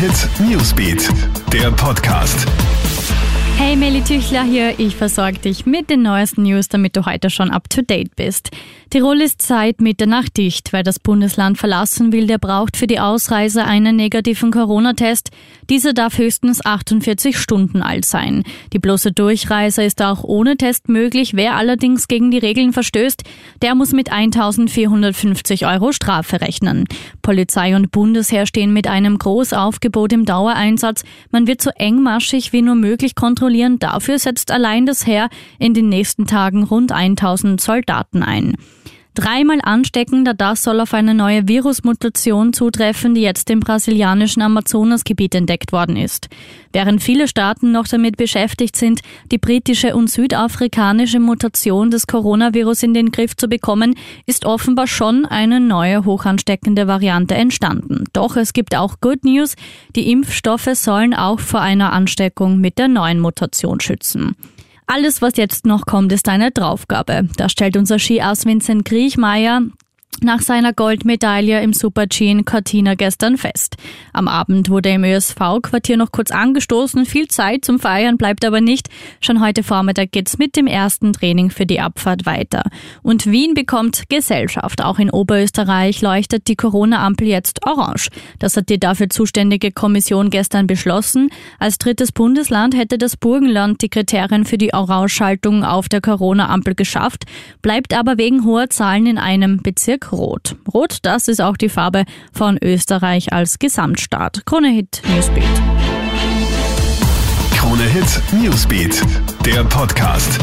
Hit Newsbeat, der Podcast. Hey, Meli Tüchler hier. Ich versorge dich mit den neuesten News, damit du heute schon up to date bist. Tirol ist seit Mitternacht dicht. Wer das Bundesland verlassen will, der braucht für die Ausreise einen negativen Corona-Test. Dieser darf höchstens 48 Stunden alt sein. Die bloße Durchreise ist auch ohne Test möglich. Wer allerdings gegen die Regeln verstößt, der muss mit 1450 Euro Strafe rechnen. Polizei und Bundesheer stehen mit einem Großaufgebot im Dauereinsatz. Man wird so engmaschig wie nur möglich kontrollieren. Dafür setzt allein das Heer in den nächsten Tagen rund 1000 Soldaten ein. Dreimal ansteckender, das soll auf eine neue Virusmutation zutreffen, die jetzt im brasilianischen Amazonasgebiet entdeckt worden ist. Während viele Staaten noch damit beschäftigt sind, die britische und südafrikanische Mutation des Coronavirus in den Griff zu bekommen, ist offenbar schon eine neue hochansteckende Variante entstanden. Doch es gibt auch Good News. Die Impfstoffe sollen auch vor einer Ansteckung mit der neuen Mutation schützen. Alles, was jetzt noch kommt, ist eine Draufgabe. Das stellt unser Skiass Vincent Griechmeier nach seiner Goldmedaille im Super-G in Cortina gestern fest. Am Abend wurde im ÖSV-Quartier noch kurz angestoßen. Viel Zeit zum Feiern bleibt aber nicht. Schon heute Vormittag geht's mit dem ersten Training für die Abfahrt weiter. Und Wien bekommt Gesellschaft. Auch in Oberösterreich leuchtet die Corona-Ampel jetzt orange. Das hat die dafür zuständige Kommission gestern beschlossen. Als drittes Bundesland hätte das Burgenland die Kriterien für die Orange-Schaltung auf der Corona-Ampel geschafft, bleibt aber wegen hoher Zahlen in einem Bezirk Rot. Rot, das ist auch die Farbe von Österreich als Gesamtstaat. Krone Hit Newsbeat. Krone Hit Newsbeat, der Podcast.